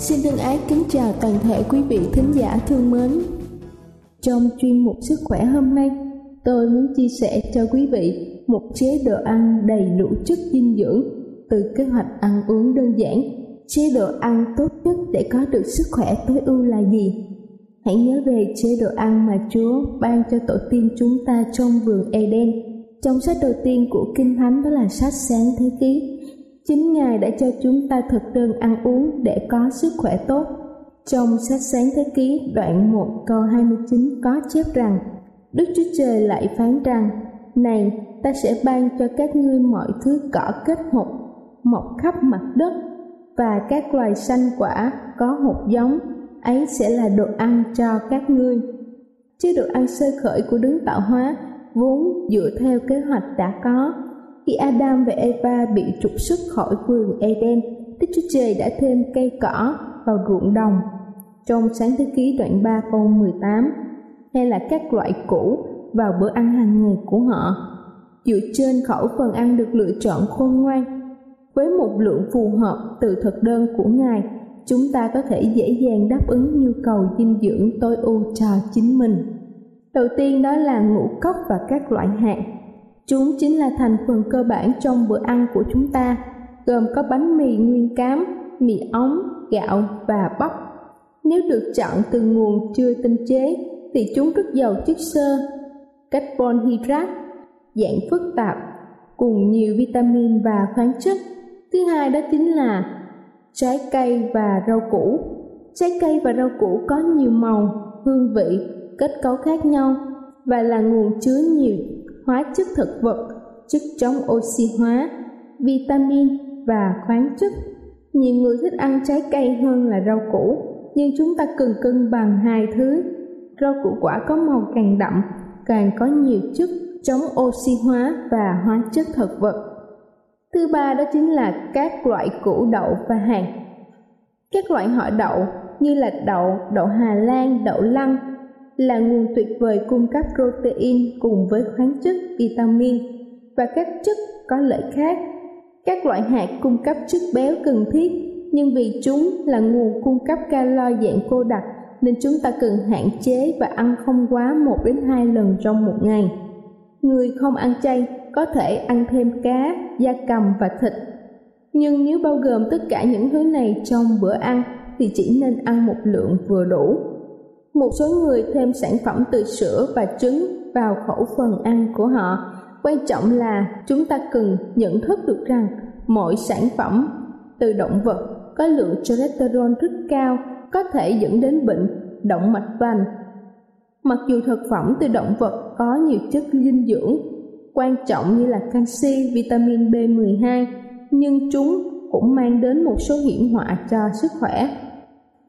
Xin thân ái kính chào toàn thể quý vị thính giả thương mến. Trong chuyên mục sức khỏe hôm nay, tôi muốn chia sẻ cho quý vị một chế độ ăn đầy đủ chất dinh dưỡng từ kế hoạch ăn uống đơn giản. Chế độ ăn tốt nhất để có được sức khỏe tối ưu là gì? Hãy nhớ về chế độ ăn mà Chúa ban cho tổ tiên chúng ta trong vườn Eden. Trong sách đầu tiên của Kinh Thánh đó là sách Sáng Thế Ký Chính Ngài đã cho chúng ta thực đơn ăn uống để có sức khỏe tốt. Trong sách sáng thế ký đoạn 1 câu 29 có chép rằng Đức Chúa Trời lại phán rằng Này, ta sẽ ban cho các ngươi mọi thứ cỏ kết hột mọc khắp mặt đất và các loài xanh quả có hột giống ấy sẽ là đồ ăn cho các ngươi. Chế độ ăn sơ khởi của đấng tạo hóa vốn dựa theo kế hoạch đã có khi Adam và Eva bị trục xuất khỏi vườn Eden, Đức Chúa Trời đã thêm cây cỏ vào ruộng đồng. Trong sáng thế ký đoạn 3 câu 18, hay là các loại củ vào bữa ăn hàng ngày của họ. Dựa trên khẩu phần ăn được lựa chọn khôn ngoan, với một lượng phù hợp từ thực đơn của Ngài, chúng ta có thể dễ dàng đáp ứng nhu cầu dinh dưỡng tối ưu cho chính mình. Đầu tiên đó là ngũ cốc và các loại hạt Chúng chính là thành phần cơ bản trong bữa ăn của chúng ta, gồm có bánh mì nguyên cám, mì ống, gạo và bắp. Nếu được chọn từ nguồn chưa tinh chế thì chúng rất giàu chất xơ, carbon hydrate, dạng phức tạp, cùng nhiều vitamin và khoáng chất. Thứ hai đó chính là trái cây và rau củ. Trái cây và rau củ có nhiều màu, hương vị, kết cấu khác nhau và là nguồn chứa nhiều hóa chất thực vật, chất chống oxy hóa, vitamin và khoáng chất. Nhiều người thích ăn trái cây hơn là rau củ, nhưng chúng ta cần cân bằng hai thứ. Rau củ quả có màu càng đậm, càng có nhiều chất chống oxy hóa và hóa chất thực vật. Thứ ba đó chính là các loại củ đậu và hạt. Các loại họ đậu như là đậu, đậu Hà Lan, đậu lăng là nguồn tuyệt vời cung cấp protein cùng với khoáng chất, vitamin và các chất có lợi khác. Các loại hạt cung cấp chất béo cần thiết, nhưng vì chúng là nguồn cung cấp calo dạng cô đặc nên chúng ta cần hạn chế và ăn không quá 1 đến 2 lần trong một ngày. Người không ăn chay có thể ăn thêm cá, da cầm và thịt. Nhưng nếu bao gồm tất cả những thứ này trong bữa ăn thì chỉ nên ăn một lượng vừa đủ một số người thêm sản phẩm từ sữa và trứng vào khẩu phần ăn của họ. Quan trọng là chúng ta cần nhận thức được rằng mọi sản phẩm, từ động vật, có lượng cholesterol rất cao, có thể dẫn đến bệnh động mạch vành. Mặc dù thực phẩm từ động vật có nhiều chất dinh dưỡng, quan trọng như là canxi, vitamin b12 nhưng chúng cũng mang đến một số hiểm họa cho sức khỏe.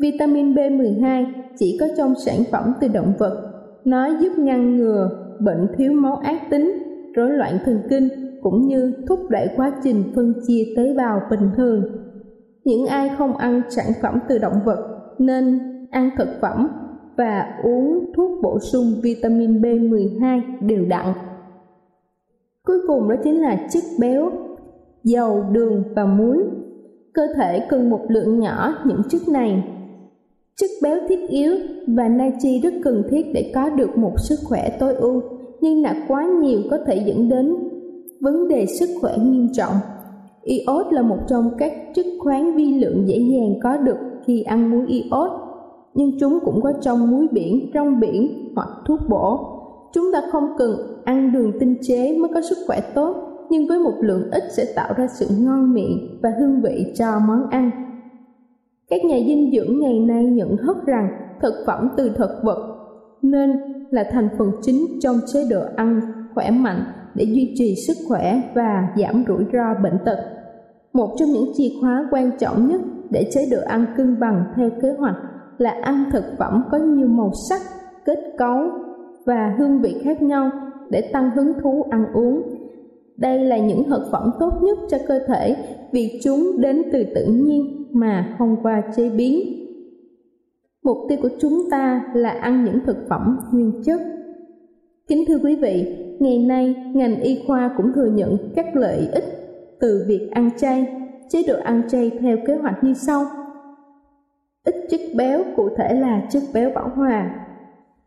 Vitamin B12 chỉ có trong sản phẩm từ động vật. Nó giúp ngăn ngừa bệnh thiếu máu ác tính, rối loạn thần kinh cũng như thúc đẩy quá trình phân chia tế bào bình thường. Những ai không ăn sản phẩm từ động vật nên ăn thực phẩm và uống thuốc bổ sung vitamin B12 đều đặn. Cuối cùng đó chính là chất béo, dầu, đường và muối. Cơ thể cần một lượng nhỏ những chất này. Chất béo thiết yếu và natri rất cần thiết để có được một sức khỏe tối ưu, nhưng nạp quá nhiều có thể dẫn đến vấn đề sức khỏe nghiêm trọng. Iốt là một trong các chất khoáng vi lượng dễ dàng có được khi ăn muối iốt, nhưng chúng cũng có trong muối biển, rong biển hoặc thuốc bổ. Chúng ta không cần ăn đường tinh chế mới có sức khỏe tốt, nhưng với một lượng ít sẽ tạo ra sự ngon miệng và hương vị cho món ăn. Các nhà dinh dưỡng ngày nay nhận thức rằng thực phẩm từ thực vật nên là thành phần chính trong chế độ ăn khỏe mạnh để duy trì sức khỏe và giảm rủi ro bệnh tật. Một trong những chìa khóa quan trọng nhất để chế độ ăn cân bằng theo kế hoạch là ăn thực phẩm có nhiều màu sắc, kết cấu và hương vị khác nhau để tăng hứng thú ăn uống. Đây là những thực phẩm tốt nhất cho cơ thể vì chúng đến từ tự nhiên mà không qua chế biến. Mục tiêu của chúng ta là ăn những thực phẩm nguyên chất. Kính thưa quý vị, ngày nay ngành y khoa cũng thừa nhận các lợi ích từ việc ăn chay. Chế độ ăn chay theo kế hoạch như sau. Ít chất béo cụ thể là chất béo bão hòa,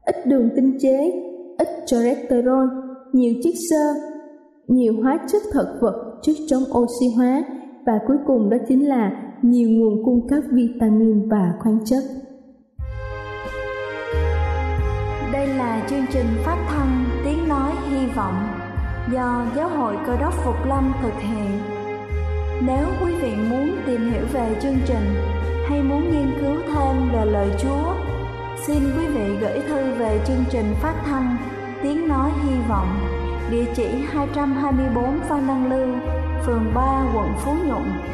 ít đường tinh chế, ít cholesterol, nhiều chất xơ, nhiều hóa chất thực vật, chất chống oxy hóa và cuối cùng đó chính là nhiều nguồn cung cấp vitamin và khoáng chất. Đây là chương trình phát thanh Tiếng Nói Hy Vọng do Giáo hội Cơ đốc Phục Lâm thực hiện. Nếu quý vị muốn tìm hiểu về chương trình hay muốn nghiên cứu thêm về lời Chúa, xin quý vị gửi thư về chương trình phát thanh Tiếng Nói Hy Vọng, địa chỉ 224 Phan Đăng Lưu, phường 3, quận Phú Nhuận,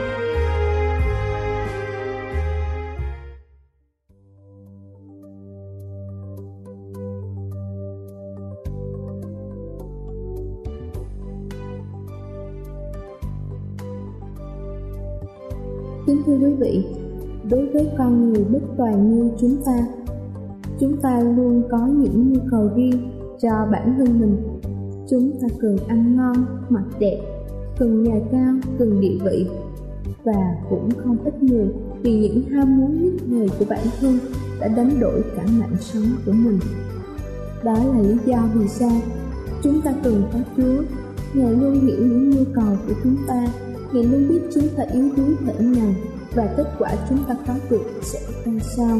Kính thưa quý vị, đối với con người bất toàn như chúng ta, chúng ta luôn có những nhu cầu riêng cho bản thân mình. Chúng ta cần ăn ngon, mặc đẹp, cần nhà cao, cần địa vị và cũng không ít người vì những ham muốn nhất thời của bản thân đã đánh đổi cả mạng sống của mình. Đó là lý do vì sao chúng ta cần có Chúa. Ngài luôn hiểu những nhu cầu của chúng ta thì luôn biết chúng ta yếu đuối thể nào và kết quả chúng ta có được sẽ ra sao.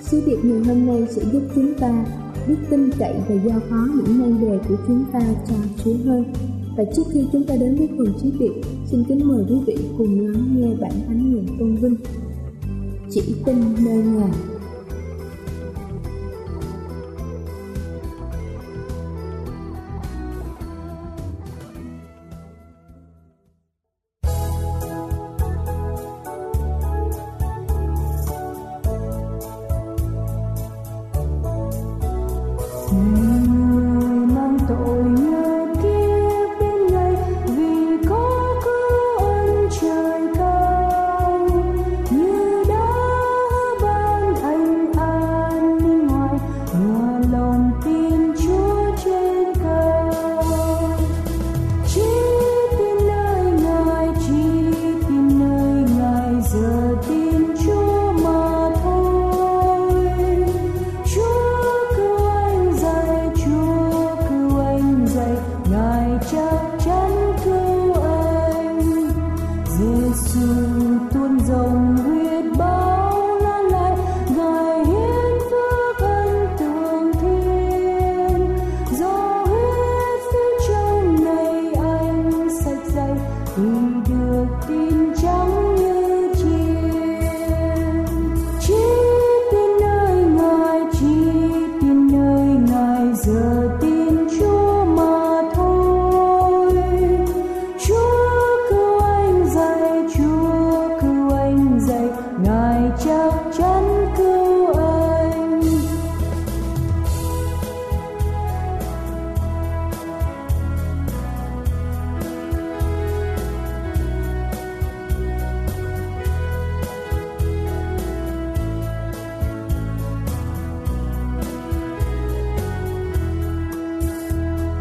Sứ điệp ngày hôm nay sẽ giúp chúng ta biết tin cậy và giao phó những nan đề của chúng ta cho Chúa hơn. Và trước khi chúng ta đến với phần sứ điệp, xin kính mời quý vị cùng lắng nghe bản thánh nguyện tôn vinh. Chỉ tin nơi Ngài mùa xuân tuôn rồng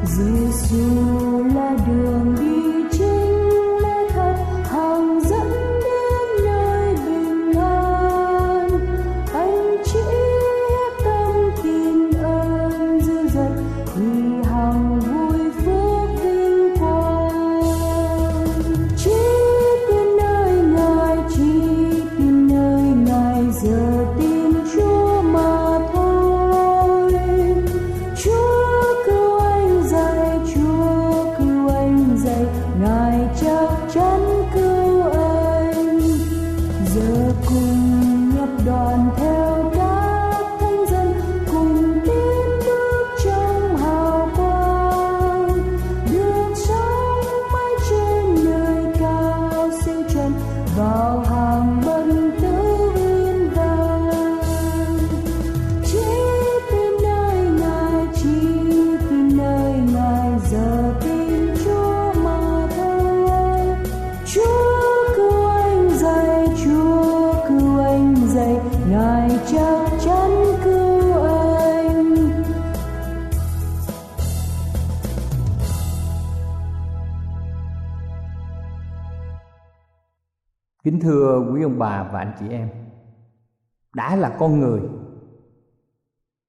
dưới is là đường đi. Quý ông bà và anh chị em. Đã là con người,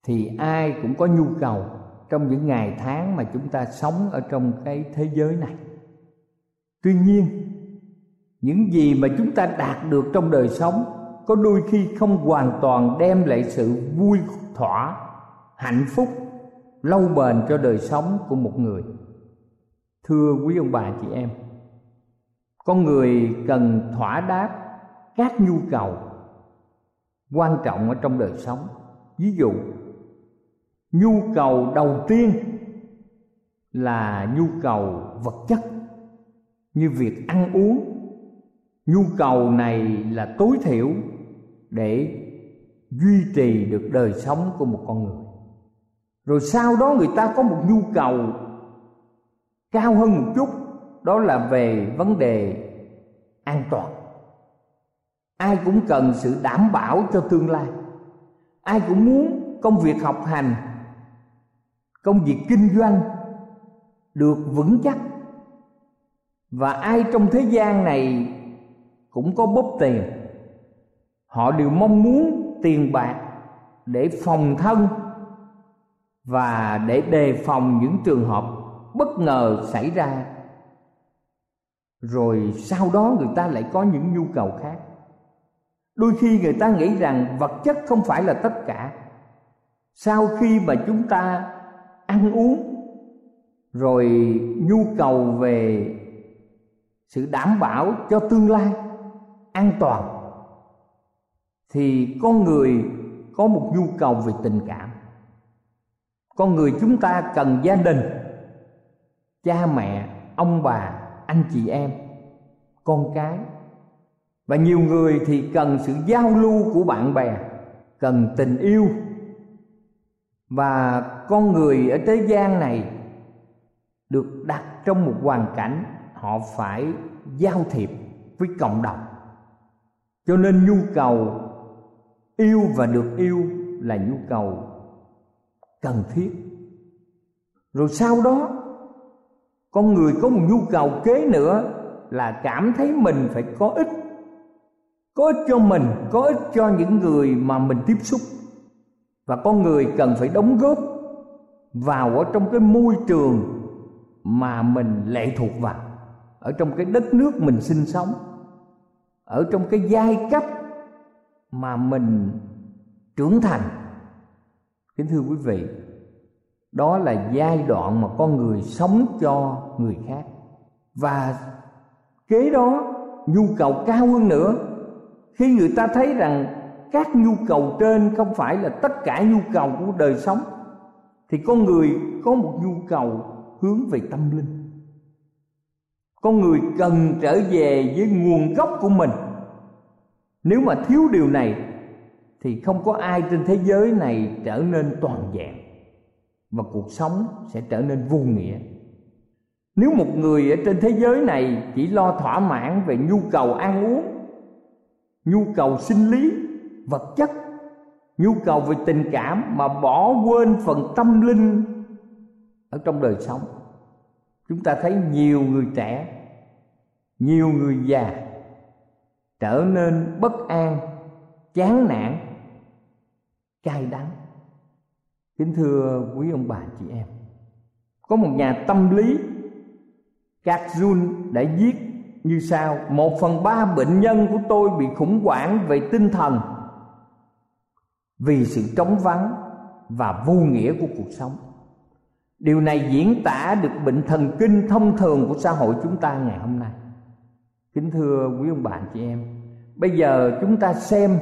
Thì ai cũng có nhu cầu Trong những ngày tháng mà chúng ta sống Ở trong cái thế giới này. Tuy nhiên, Những gì mà chúng ta đạt được trong đời sống Có đôi khi không hoàn toàn đem lại sự vui thỏa, Hạnh phúc, lâu bền cho đời sống của một người. Thưa quý ông bà chị em, con người cần thỏa đáp các nhu cầu quan trọng ở trong đời sống. Ví dụ, nhu cầu đầu tiên là nhu cầu vật chất, như việc ăn uống. Nhu cầu này là tối thiểu để duy trì được đời sống của một con người. Rồi sau đó người ta có một nhu cầu cao hơn một chút, đó là về vấn đề an toàn ai cũng cần sự đảm bảo cho tương lai. Ai cũng muốn công việc học hành, công việc kinh doanh được vững chắc. Và ai trong thế gian này cũng có bóp tiền. Họ đều mong muốn tiền bạc để phòng thân và để đề phòng những trường hợp bất ngờ xảy ra. Rồi sau đó người ta lại có những nhu cầu khác đôi khi người ta nghĩ rằng vật chất không phải là tất cả. Sau khi mà chúng ta ăn uống, rồi nhu cầu về sự đảm bảo cho tương lai, an toàn, thì con người có một nhu cầu về tình cảm. Con người chúng ta cần gia đình, cha mẹ, ông bà, anh chị em, con cái và nhiều người thì cần sự giao lưu của bạn bè, cần tình yêu. Và con người ở thế gian này được đặt trong một hoàn cảnh họ phải giao thiệp với cộng đồng. Cho nên nhu cầu yêu và được yêu là nhu cầu cần thiết. Rồi sau đó, con người có một nhu cầu kế nữa là cảm thấy mình phải có ích có ích cho mình, có ích cho những người mà mình tiếp xúc. Và con người cần phải đóng góp vào ở trong cái môi trường mà mình lệ thuộc vào. Ở trong cái đất nước mình sinh sống. Ở trong cái giai cấp mà mình trưởng thành. Kính thưa quý vị, đó là giai đoạn mà con người sống cho người khác. Và kế đó, nhu cầu cao hơn nữa khi người ta thấy rằng các nhu cầu trên không phải là tất cả nhu cầu của đời sống, thì con người có một nhu cầu hướng về tâm linh. Con người cần trở về với nguồn gốc của mình. Nếu mà thiếu điều này, thì không có ai trên thế giới này trở nên toàn vẹn, và cuộc sống sẽ trở nên vô nghĩa. Nếu một người ở trên thế giới này chỉ lo thỏa mãn về nhu cầu ăn uống nhu cầu sinh lý, vật chất. Nhu cầu về tình cảm mà bỏ quên phần tâm linh ở trong đời sống. Chúng ta thấy nhiều người trẻ, nhiều người già trở nên bất an, chán nản, cay đắng. Kính thưa quý ông bà chị em, có một nhà tâm lý Các Jun đã viết như sau, Một phần ba bệnh nhân của tôi bị khủng hoảng về tinh thần Vì sự trống vắng và vô nghĩa của cuộc sống. Điều này diễn tả được bệnh thần kinh thông thường của xã hội chúng ta ngày hôm nay. Kính thưa quý ông bạn chị em, Bây giờ chúng ta xem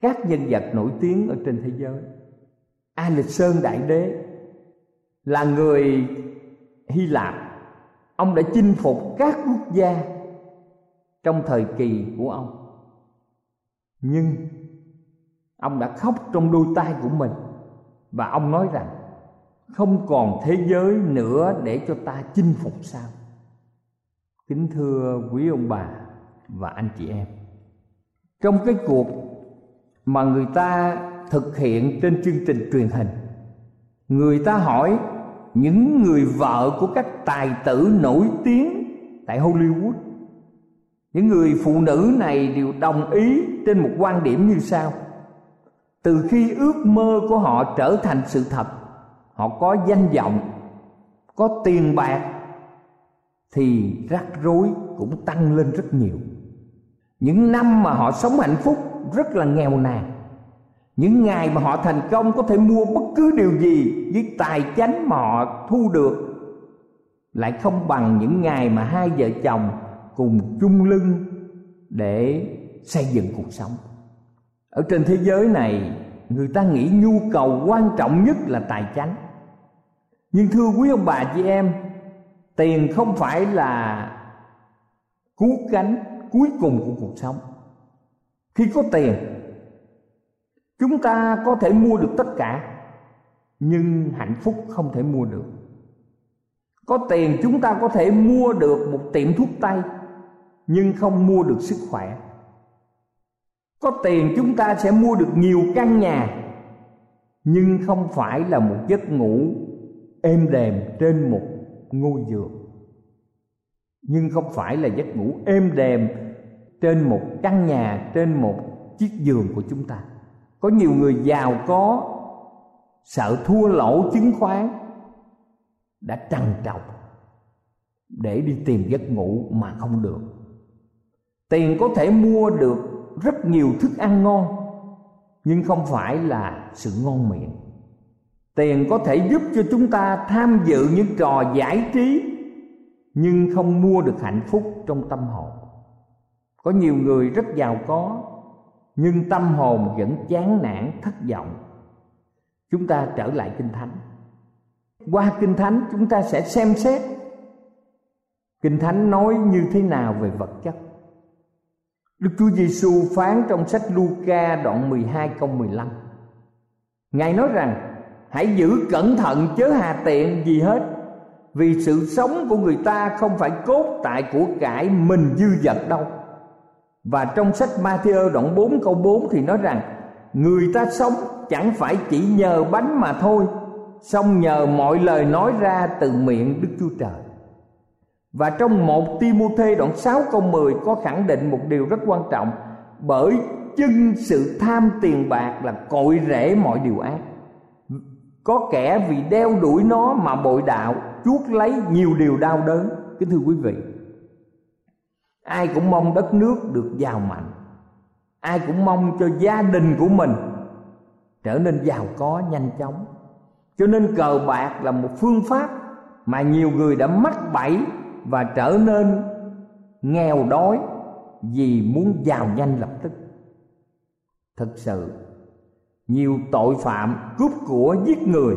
các nhân vật nổi tiếng ở trên thế giới. A Lịch Sơn Đại Đế là người Hy Lạp. Ông đã chinh phục các quốc gia trong thời kỳ của ông. Nhưng ông đã khóc trong đôi tay của mình Và ông nói rằng, Không còn thế giới nữa để cho ta chinh phục sao? Kính thưa quý ông bà và anh chị em, Trong cái cuộc mà người ta thực hiện trên chương trình truyền hình, Người ta hỏi những người vợ của các tài tử nổi tiếng tại Hollywood. Những người phụ nữ này đều đồng ý trên một quan điểm như sau. Từ khi ước mơ của họ trở thành sự thật, họ có danh vọng, có tiền bạc, thì rắc rối cũng tăng lên rất nhiều. Những năm mà họ sống hạnh phúc rất là nghèo nàn. Những ngày mà họ thành công có thể mua bất cứ điều gì với tài chánh mà họ thu được, lại không bằng những ngày mà hai vợ chồng cùng chung lưng để xây dựng cuộc sống. Ở trên thế giới này, người ta nghĩ nhu cầu quan trọng nhất là tài chánh. Nhưng thưa quý ông bà chị em, tiền không phải là cứu cánh cuối cùng của cuộc sống. Khi có tiền, chúng ta có thể mua được tất cả nhưng hạnh phúc không thể mua được. Có tiền chúng ta có thể mua được một tiệm thuốc tây, nhưng không mua được sức khỏe. Có tiền chúng ta sẽ mua được nhiều căn nhà, nhưng không phải là một giấc ngủ êm đềm trên một ngôi giường. Nhưng không phải là giấc ngủ êm đềm trên một căn nhà, trên một chiếc giường của chúng ta. Có nhiều người giàu có sợ thua lỗ chứng khoán. Đã trằn trọc để đi tìm giấc ngủ mà không được. Tiền có thể mua được rất nhiều thức ăn ngon, nhưng không phải là sự ngon miệng. Tiền có thể giúp cho chúng ta tham dự những trò giải trí, nhưng không mua được hạnh phúc trong tâm hồn. Có nhiều người rất giàu có, nhưng tâm hồn vẫn chán nản, thất vọng chúng ta trở lại kinh thánh. Qua kinh thánh, chúng ta sẽ xem xét kinh thánh nói như thế nào về vật chất. Đức Chúa Giêsu phán trong sách Luca đoạn 12 câu 15 Ngài nói rằng, Hãy giữ cẩn thận chớ hà tiện gì hết, Vì sự sống của người ta không phải cốt tại của cải mình dư dật đâu. Và trong sách Matthew đoạn 4 câu 4 thì nói rằng Người ta sống chẳng phải chỉ nhờ bánh mà thôi, song nhờ mọi lời nói ra từ miệng Đức Chúa Trời. Và trong một Timôthê đoạn 6 câu 10 có khẳng định một điều rất quan trọng, Bởi chân sự tham tiền bạc là cội rễ mọi điều ác. Có kẻ vì đeo đuổi nó mà bội đạo chuốt lấy nhiều điều đau đớn. Kính thưa quý vị, ai cũng mong đất nước được giàu mạnh ai cũng mong cho gia đình của mình trở nên giàu có, nhanh chóng. Cho nên cờ bạc là một phương pháp mà nhiều người đã mắc bẫy và trở nên nghèo đói vì muốn giàu nhanh lập tức. Thực sự, nhiều tội phạm cướp của giết người,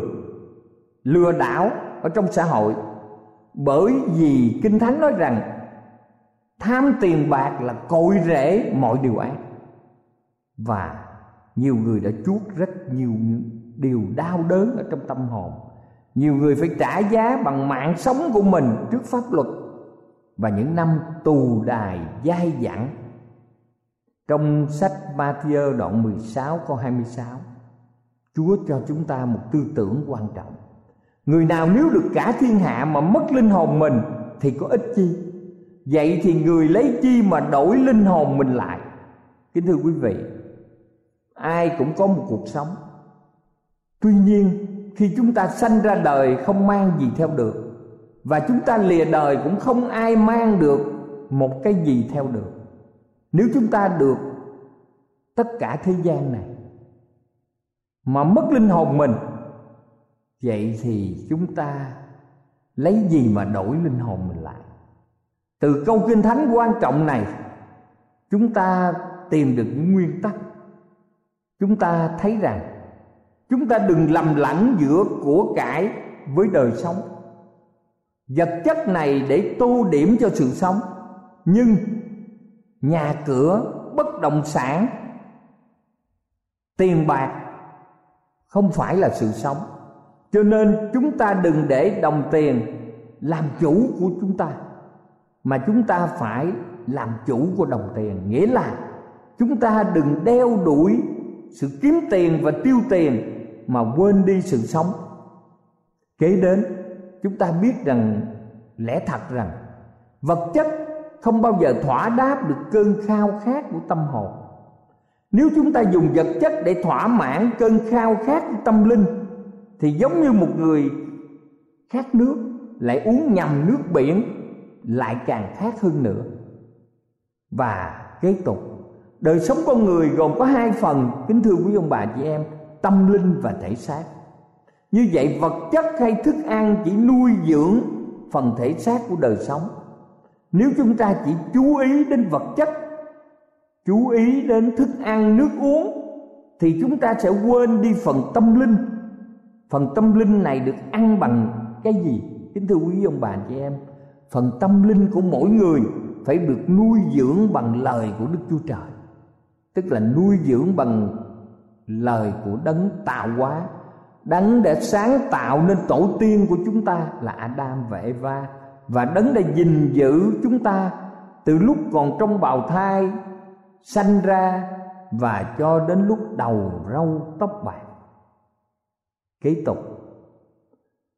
lừa đảo ở trong xã hội bởi vì kinh thánh nói rằng tham tiền bạc là cội rễ mọi điều ác và nhiều người đã chuốt rất nhiều điều đau đớn ở trong tâm hồn. Nhiều người phải trả giá bằng mạng sống của mình trước pháp luật. Và những năm tù đài dai dẳng. Trong sách Matthew đoạn 16 câu 26 Chúa cho chúng ta một tư tưởng quan trọng. Người nào nếu được cả thiên hạ mà mất linh hồn mình thì có ích chi? Vậy thì người lấy chi mà đổi linh hồn mình lại? Kính thưa quý vị ai cũng có một cuộc sống. Tuy nhiên, khi chúng ta sanh ra đời không mang gì theo được, và chúng ta lìa đời cũng không ai mang được một cái gì theo được. Nếu chúng ta được tất cả thế gian này mà mất linh hồn mình, vậy thì chúng ta lấy gì mà đổi linh hồn mình lại? Từ câu kinh thánh quan trọng này, chúng ta tìm được những nguyên tắc chúng ta thấy rằng, chúng ta đừng lầm lẫn giữa của cải với đời sống. Vật chất này để tu điểm cho sự sống, nhưng nhà cửa bất động sản, tiền bạc không phải là sự sống. Cho nên chúng ta đừng để đồng tiền làm chủ của chúng ta, mà chúng ta phải làm chủ của đồng tiền. Nghĩa là chúng ta đừng đeo đuổi sự kiếm tiền và tiêu tiền mà quên đi sự sống. Kế đến, chúng ta biết rằng, lẽ thật rằng, vật chất không bao giờ thỏa đáp được cơn khao khát của tâm hồn. Nếu chúng ta dùng vật chất để thỏa mãn cơn khao khát của tâm linh, thì giống như một người khát nước lại uống nhầm nước biển, lại càng khát hơn nữa. Và kế tục đời sống con người gồm có hai phần. Kính thưa quý ông bà chị em, tâm linh và thể xác. Như vậy, vật chất hay thức ăn chỉ nuôi dưỡng phần thể xác của đời sống. Nếu chúng ta chỉ chú ý đến vật chất, chú ý đến thức ăn, nước uống, thì chúng ta sẽ quên đi phần tâm linh. Phần tâm linh này được ăn bằng cái gì? Kính thưa quý ông bà chị em, phần tâm linh của mỗi người phải được nuôi dưỡng bằng lời của đức chúa trời tức là nuôi dưỡng bằng lời của đấng tạo hóa. Đấng đã sáng tạo nên tổ tiên của chúng ta là adam và eva. Và đấng đã gìn giữ chúng ta từ lúc còn trong bào thai, sanh ra và cho đến lúc đầu râu tóc bạc. Kế tục,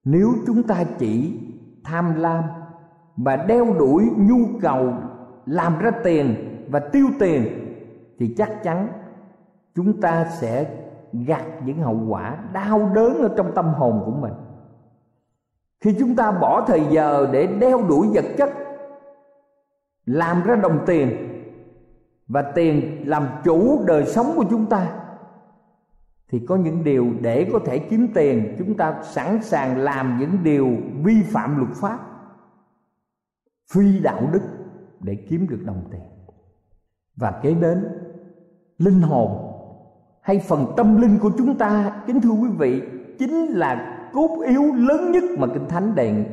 nếu chúng ta chỉ tham lam và đeo đuổi nhu cầu làm ra tiền và tiêu tiền thì chắc chắn chúng ta sẽ gặt những hậu quả đau đớn ở trong tâm hồn của mình. Khi chúng ta bỏ thời giờ để đeo đuổi vật chất, làm ra đồng tiền và tiền làm chủ đời sống của chúng ta, thì có những điều để có thể kiếm tiền, chúng ta sẵn sàng làm những điều vi phạm luật pháp, phi đạo đức để kiếm được đồng tiền. Và kế đến linh hồn. Hay phần tâm linh của chúng ta, kính thưa quý vị, chính là cốt yếu lớn nhất mà kinh thánh đề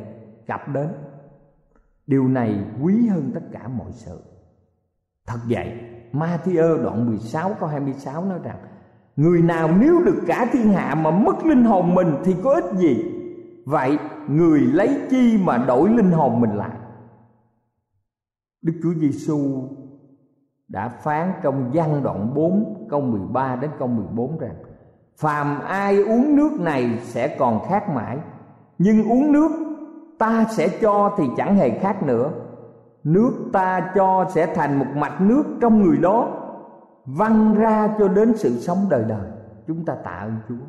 cập đến. Điều này quý hơn tất cả mọi sự. Thật vậy Matthew đoạn 16 câu 26 nói rằng, Người nào nếu được cả thiên hạ mà mất linh hồn mình thì có ích gì? Vậy người lấy chi mà đổi linh hồn mình lại? Đức Chúa Giêsu đã phán trong gian đoạn 4 câu 13 đến câu 14 rằng, Phàm ai uống nước này sẽ còn khát mãi, Nhưng uống nước ta sẽ cho thì chẳng hề khát nữa. Nước ta cho sẽ thành một mạch nước trong người đó, Văng ra cho đến sự sống đời đời. Chúng ta tạ ơn Chúa.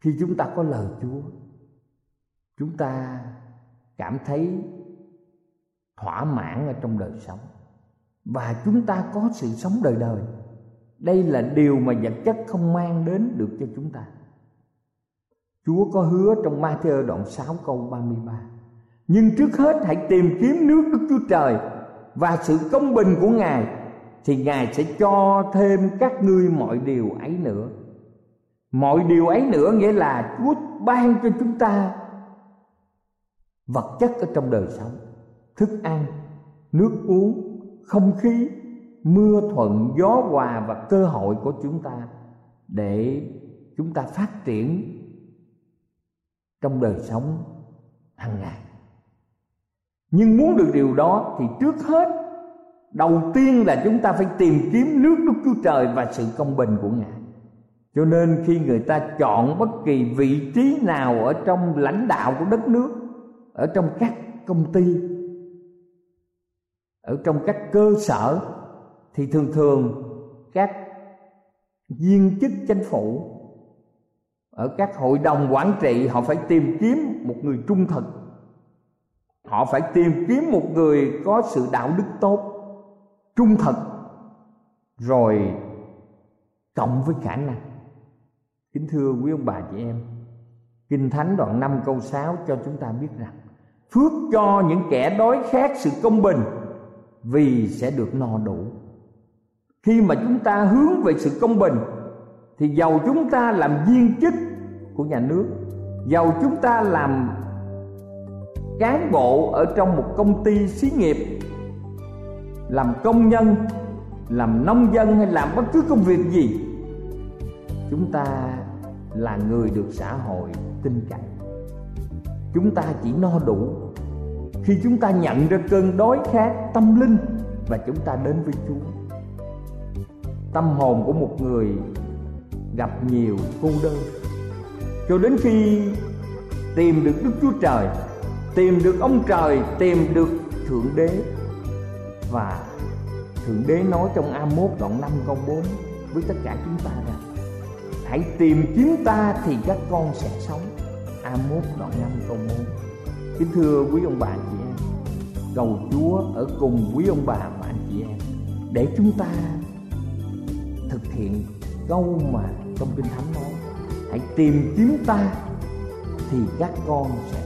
Khi chúng ta có lời Chúa, Chúng ta cảm thấy thỏa mãn ở trong đời sống và chúng ta có sự sống đời đời. Đây là điều mà vật chất không mang đến được cho chúng ta. Chúa có hứa trong Matthew đoạn 6 câu 33 Nhưng trước hết hãy tìm kiếm nước Đức Chúa Trời Và sự công bình của Ngài Thì Ngài sẽ cho thêm các ngươi mọi điều ấy nữa. Mọi điều ấy nữa nghĩa là Chúa ban cho chúng ta Vật chất ở trong đời sống Thức ăn, nước uống, không khí, mưa thuận, gió hòa và cơ hội của chúng ta để chúng ta phát triển trong đời sống hàng ngày. Nhưng muốn được điều đó thì trước hết, đầu tiên là chúng ta phải tìm kiếm nước đức chúa trời và sự công bình của ngài. Cho nên khi người ta chọn bất kỳ vị trí nào ở trong lãnh đạo của đất nước, ở trong các công ty ở trong các cơ sở, thì thường thường các viên chức chính phủ ở các hội đồng quản trị, họ phải tìm kiếm một người trung thực. Họ phải tìm kiếm một người có sự đạo đức tốt, trung thực, rồi cộng với khả năng. Kính thưa quý ông bà chị em, kinh thánh đoạn 5 câu 6 cho chúng ta biết rằng, phước cho những kẻ đói khát sự công bình vì sẽ được no đủ. Khi mà chúng ta hướng về sự công bình, thì giàu chúng ta làm viên chức của nhà nước. Giàu chúng ta làm cán bộ ở trong một công ty xí nghiệp, làm công nhân, làm nông dân hay làm bất cứ công việc gì. Chúng ta là người được xã hội tin cậy. Chúng ta chỉ no đủ khi chúng ta nhận ra cơn đói khát tâm linh và chúng ta đến với chúa, tâm hồn của một người gặp nhiều cô đơn. Cho đến khi tìm được đức chúa trời, tìm được ông trời, tìm được thượng đế và thượng đế nói trong a mốt đoạn 5 câu 4 với tất cả chúng ta rằng, hãy tìm kiếm ta thì các con sẽ sống. A mốt đoạn 5 câu 4 kính thưa quý ông bà chị em, cầu chúa ở cùng quý ông bà và anh chị em, để chúng ta thực hiện câu mà trong kinh thánh nói, hãy tìm kiếm ta thì các con sẽ